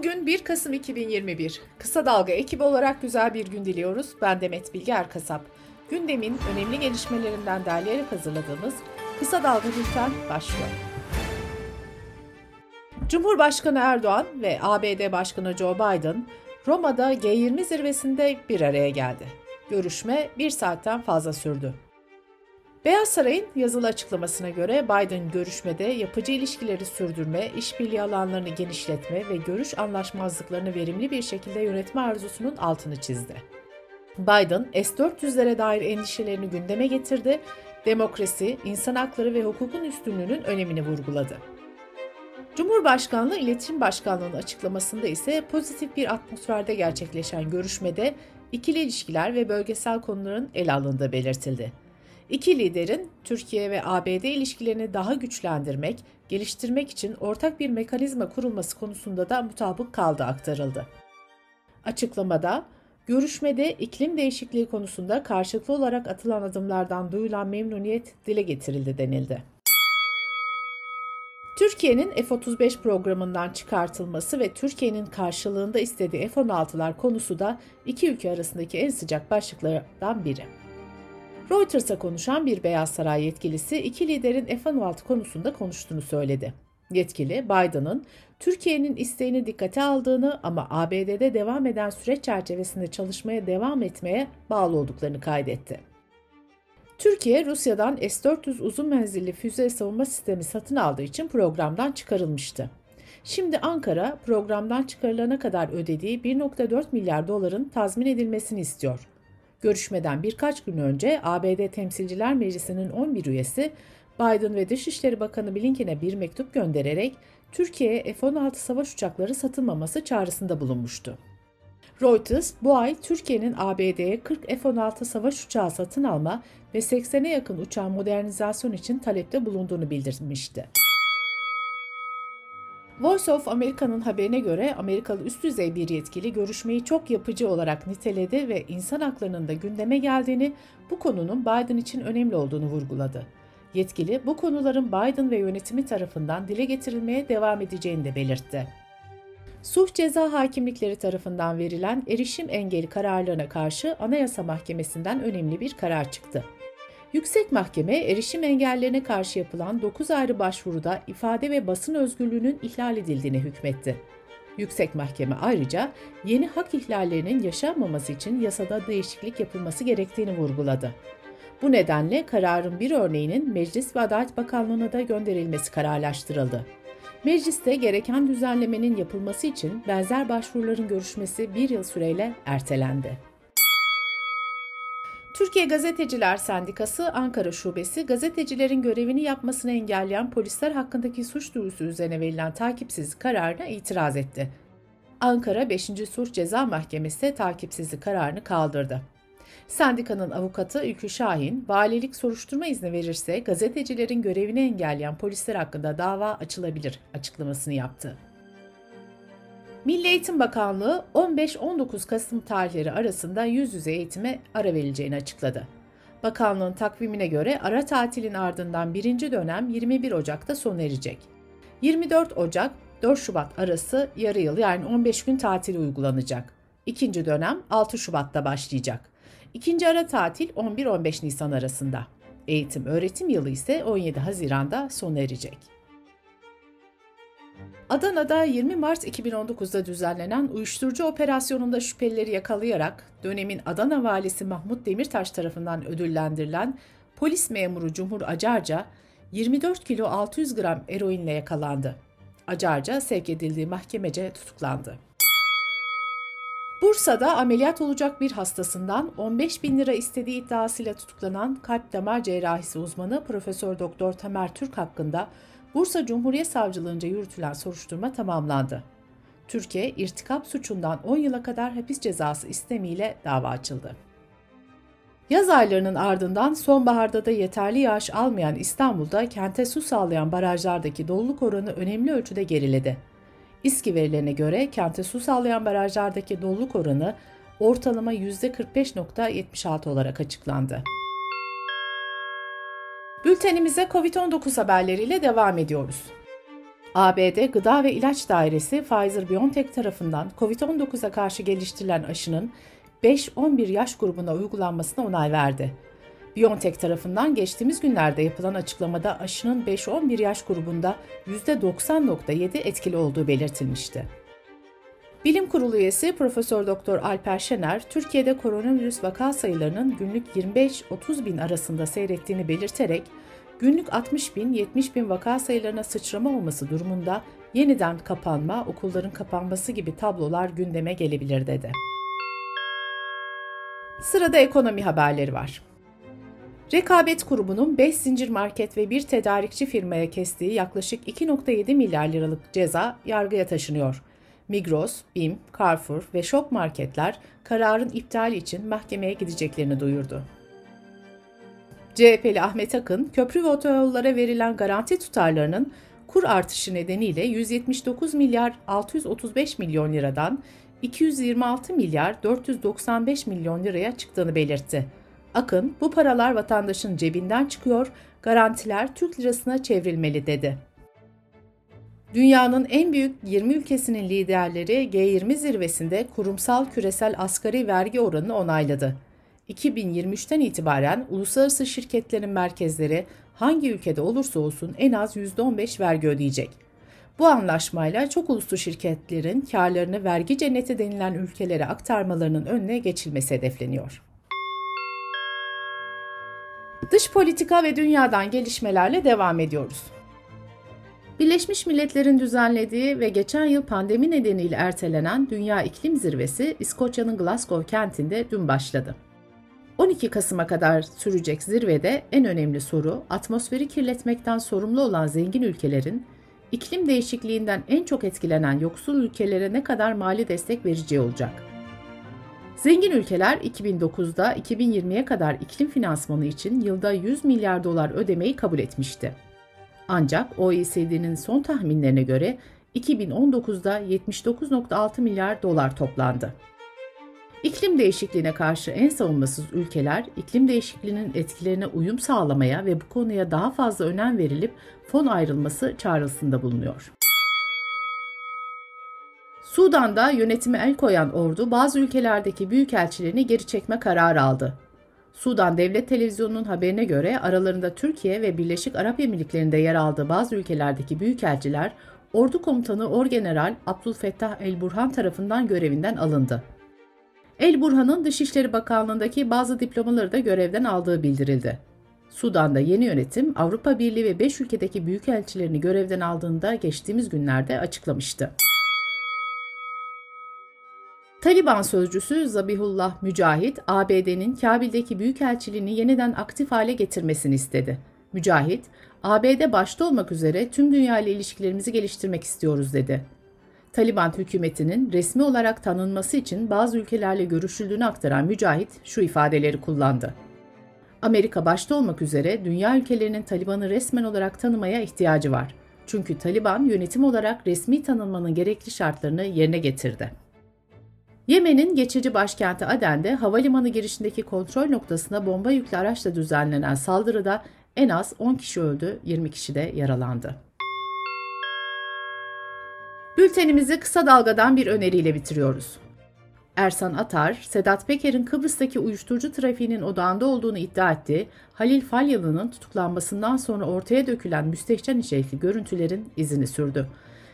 Bugün 1 Kasım 2021. Kısa Dalga ekibi olarak güzel bir gün diliyoruz. Ben Demet Bilge Erkasap. Gündemin önemli gelişmelerinden derleyerek hazırladığımız Kısa Dalga Bülten başlıyor. Cumhurbaşkanı Erdoğan ve ABD Başkanı Joe Biden Roma'da G20 zirvesinde bir araya geldi. Görüşme bir saatten fazla sürdü. Beyaz Saray'ın yazılı açıklamasına göre Biden görüşmede yapıcı ilişkileri sürdürme, işbirliği alanlarını genişletme ve görüş anlaşmazlıklarını verimli bir şekilde yönetme arzusunun altını çizdi. Biden, S-400'lere dair endişelerini gündeme getirdi, demokrasi, insan hakları ve hukukun üstünlüğünün önemini vurguladı. Cumhurbaşkanlığı İletişim Başkanlığı'nın açıklamasında ise pozitif bir atmosferde gerçekleşen görüşmede ikili ilişkiler ve bölgesel konuların ele alındığı belirtildi. İki liderin Türkiye ve ABD ilişkilerini daha güçlendirmek, geliştirmek için ortak bir mekanizma kurulması konusunda da mutabık kaldı aktarıldı. Açıklamada, görüşmede iklim değişikliği konusunda karşılıklı olarak atılan adımlardan duyulan memnuniyet dile getirildi denildi. Türkiye'nin F-35 programından çıkartılması ve Türkiye'nin karşılığında istediği F-16'lar konusu da iki ülke arasındaki en sıcak başlıklardan biri. Reuters'a konuşan bir Beyaz Saray yetkilisi iki liderin F-16 konusunda konuştuğunu söyledi. Yetkili, Biden'ın Türkiye'nin isteğini dikkate aldığını ama ABD'de devam eden süreç çerçevesinde çalışmaya devam etmeye bağlı olduklarını kaydetti. Türkiye, Rusya'dan S-400 uzun menzilli füze savunma sistemi satın aldığı için programdan çıkarılmıştı. Şimdi Ankara programdan çıkarılana kadar ödediği 1.4 milyar doların tazmin edilmesini istiyor. Görüşmeden birkaç gün önce ABD Temsilciler Meclisi'nin 11 üyesi Biden ve Dışişleri Bakanı Blinken'e bir mektup göndererek Türkiye'ye F-16 savaş uçakları satılmaması çağrısında bulunmuştu. Reuters bu ay Türkiye'nin ABD'ye 40 F-16 savaş uçağı satın alma ve 80'e yakın uçağın modernizasyon için talepte bulunduğunu bildirmişti. Voice of America'nın haberine göre Amerikalı üst düzey bir yetkili görüşmeyi çok yapıcı olarak niteledi ve insan haklarının da gündeme geldiğini, bu konunun Biden için önemli olduğunu vurguladı. Yetkili bu konuların Biden ve yönetimi tarafından dile getirilmeye devam edeceğini de belirtti. Suç ceza hakimlikleri tarafından verilen erişim engeli kararlarına karşı Anayasa Mahkemesi'nden önemli bir karar çıktı. Yüksek Mahkeme erişim engellerine karşı yapılan 9 ayrı başvuruda ifade ve basın özgürlüğünün ihlal edildiğine hükmetti. Yüksek Mahkeme ayrıca yeni hak ihlallerinin yaşanmaması için yasada değişiklik yapılması gerektiğini vurguladı. Bu nedenle kararın bir örneğinin Meclis ve Adalet Bakanlığı'na da gönderilmesi kararlaştırıldı. Mecliste gereken düzenlemenin yapılması için benzer başvuruların görüşmesi bir yıl süreyle ertelendi. Türkiye Gazeteciler Sendikası Ankara Şubesi gazetecilerin görevini yapmasını engelleyen polisler hakkındaki suç duyurusu üzerine verilen takipsizlik kararına itiraz etti. Ankara 5. Suç Ceza Mahkemesi takipsizlik kararını kaldırdı. Sendikanın avukatı Ülkü Şahin, valilik soruşturma izni verirse gazetecilerin görevini engelleyen polisler hakkında dava açılabilir açıklamasını yaptı. Milli Eğitim Bakanlığı 15-19 Kasım tarihleri arasında yüz yüze eğitime ara verileceğini açıkladı. Bakanlığın takvimine göre ara tatilin ardından birinci dönem 21 Ocak'ta sona erecek. 24 Ocak 4 Şubat arası yarı yıl yani 15 gün tatil uygulanacak. İkinci dönem 6 Şubat'ta başlayacak. İkinci ara tatil 11-15 Nisan arasında. Eğitim öğretim yılı ise 17 Haziran'da sona erecek. Adana'da 20 Mart 2019'da düzenlenen uyuşturucu operasyonunda şüphelileri yakalayarak dönemin Adana valisi Mahmut Demirtaş tarafından ödüllendirilen polis memuru Cumhur Acarca 24 kilo 600 gram eroinle yakalandı. Acarca sevk edildiği mahkemece tutuklandı. Bursa'da ameliyat olacak bir hastasından 15 bin lira istediği iddiasıyla tutuklanan kalp damar cerrahisi uzmanı Profesör Doktor Tamer Türk hakkında Bursa Cumhuriyet Savcılığınca yürütülen soruşturma tamamlandı. Türkiye, irtikap suçundan 10 yıla kadar hapis cezası istemiyle dava açıldı. Yaz aylarının ardından sonbaharda da yeterli yağış almayan İstanbul'da kente su sağlayan barajlardaki doluluk oranı önemli ölçüde geriledi. İSKİ verilerine göre kente su sağlayan barajlardaki doluluk oranı ortalama %45.76 olarak açıklandı. Bültenimize COVID-19 haberleriyle devam ediyoruz. ABD Gıda ve İlaç Dairesi Pfizer-BioNTech tarafından COVID-19'a karşı geliştirilen aşının 5-11 yaş grubuna uygulanmasına onay verdi. BioNTech tarafından geçtiğimiz günlerde yapılan açıklamada aşının 5-11 yaş grubunda %90.7 etkili olduğu belirtilmişti. Bilim Kurulu üyesi Profesör Doktor Alper Şener, Türkiye'de koronavirüs vaka sayılarının günlük 25-30 bin arasında seyrettiğini belirterek, günlük 60 bin 70 bin vaka sayılarına sıçrama olması durumunda yeniden kapanma, okulların kapanması gibi tablolar gündeme gelebilir dedi. Sırada ekonomi haberleri var. Rekabet Kurumu'nun 5 zincir market ve bir tedarikçi firmaya kestiği yaklaşık 2.7 milyar liralık ceza yargıya taşınıyor. Migros, BİM, Carrefour ve Şok marketler kararın iptali için mahkemeye gideceklerini duyurdu. CHP'li Ahmet Akın, köprü ve otoyollara verilen garanti tutarlarının kur artışı nedeniyle 179 milyar 635 milyon liradan 226 milyar 495 milyon liraya çıktığını belirtti. Akın, bu paralar vatandaşın cebinden çıkıyor, garantiler Türk lirasına çevrilmeli dedi. Dünyanın en büyük 20 ülkesinin liderleri G20 zirvesinde kurumsal küresel asgari vergi oranını onayladı. 2023'ten itibaren uluslararası şirketlerin merkezleri hangi ülkede olursa olsun en az %15 vergi ödeyecek. Bu anlaşmayla çok uluslu şirketlerin karlarını vergi cenneti denilen ülkelere aktarmalarının önüne geçilmesi hedefleniyor. Dış politika ve dünyadan gelişmelerle devam ediyoruz. Birleşmiş Milletler'in düzenlediği ve geçen yıl pandemi nedeniyle ertelenen Dünya İklim Zirvesi İskoçya'nın Glasgow kentinde dün başladı. 12 Kasım'a kadar sürecek zirvede en önemli soru atmosferi kirletmekten sorumlu olan zengin ülkelerin iklim değişikliğinden en çok etkilenen yoksul ülkelere ne kadar mali destek vereceği olacak. Zengin ülkeler 2009'da 2020'ye kadar iklim finansmanı için yılda 100 milyar dolar ödemeyi kabul etmişti. Ancak OECD'nin son tahminlerine göre 2019'da 79.6 milyar dolar toplandı. İklim değişikliğine karşı en savunmasız ülkeler iklim değişikliğinin etkilerine uyum sağlamaya ve bu konuya daha fazla önem verilip fon ayrılması çağrısında bulunuyor. Sudan'da yönetime el koyan ordu bazı ülkelerdeki büyükelçilerini geri çekme kararı aldı. Sudan Devlet Televizyonu'nun haberine göre aralarında Türkiye ve Birleşik Arap Emirlikleri'nde yer aldığı bazı ülkelerdeki büyükelçiler Ordu Komutanı Orgeneral Abdülfettah El Burhan tarafından görevinden alındı. El Burhan'ın Dışişleri Bakanlığı'ndaki bazı diplomaları da görevden aldığı bildirildi. Sudan'da yeni yönetim Avrupa Birliği ve 5 ülkedeki büyükelçilerini görevden aldığında geçtiğimiz günlerde açıklamıştı. Taliban sözcüsü Zabihullah Mücahit, ABD'nin Kabil'deki büyükelçiliğini yeniden aktif hale getirmesini istedi. Mücahit, ABD başta olmak üzere tüm dünya ile ilişkilerimizi geliştirmek istiyoruz dedi. Taliban hükümetinin resmi olarak tanınması için bazı ülkelerle görüşüldüğünü aktaran Mücahit şu ifadeleri kullandı. Amerika başta olmak üzere dünya ülkelerinin Taliban'ı resmen olarak tanımaya ihtiyacı var. Çünkü Taliban yönetim olarak resmi tanınmanın gerekli şartlarını yerine getirdi. Yemen'in geçici başkenti Aden'de havalimanı girişindeki kontrol noktasına bomba yüklü araçla düzenlenen saldırıda en az 10 kişi öldü, 20 kişi de yaralandı. Bültenimizi kısa dalgadan bir öneriyle bitiriyoruz. Ersan Atar, Sedat Peker'in Kıbrıs'taki uyuşturucu trafiğinin odağında olduğunu iddia etti. Halil Falyalı'nın tutuklanmasından sonra ortaya dökülen müstehcen içerikli görüntülerin izini sürdü.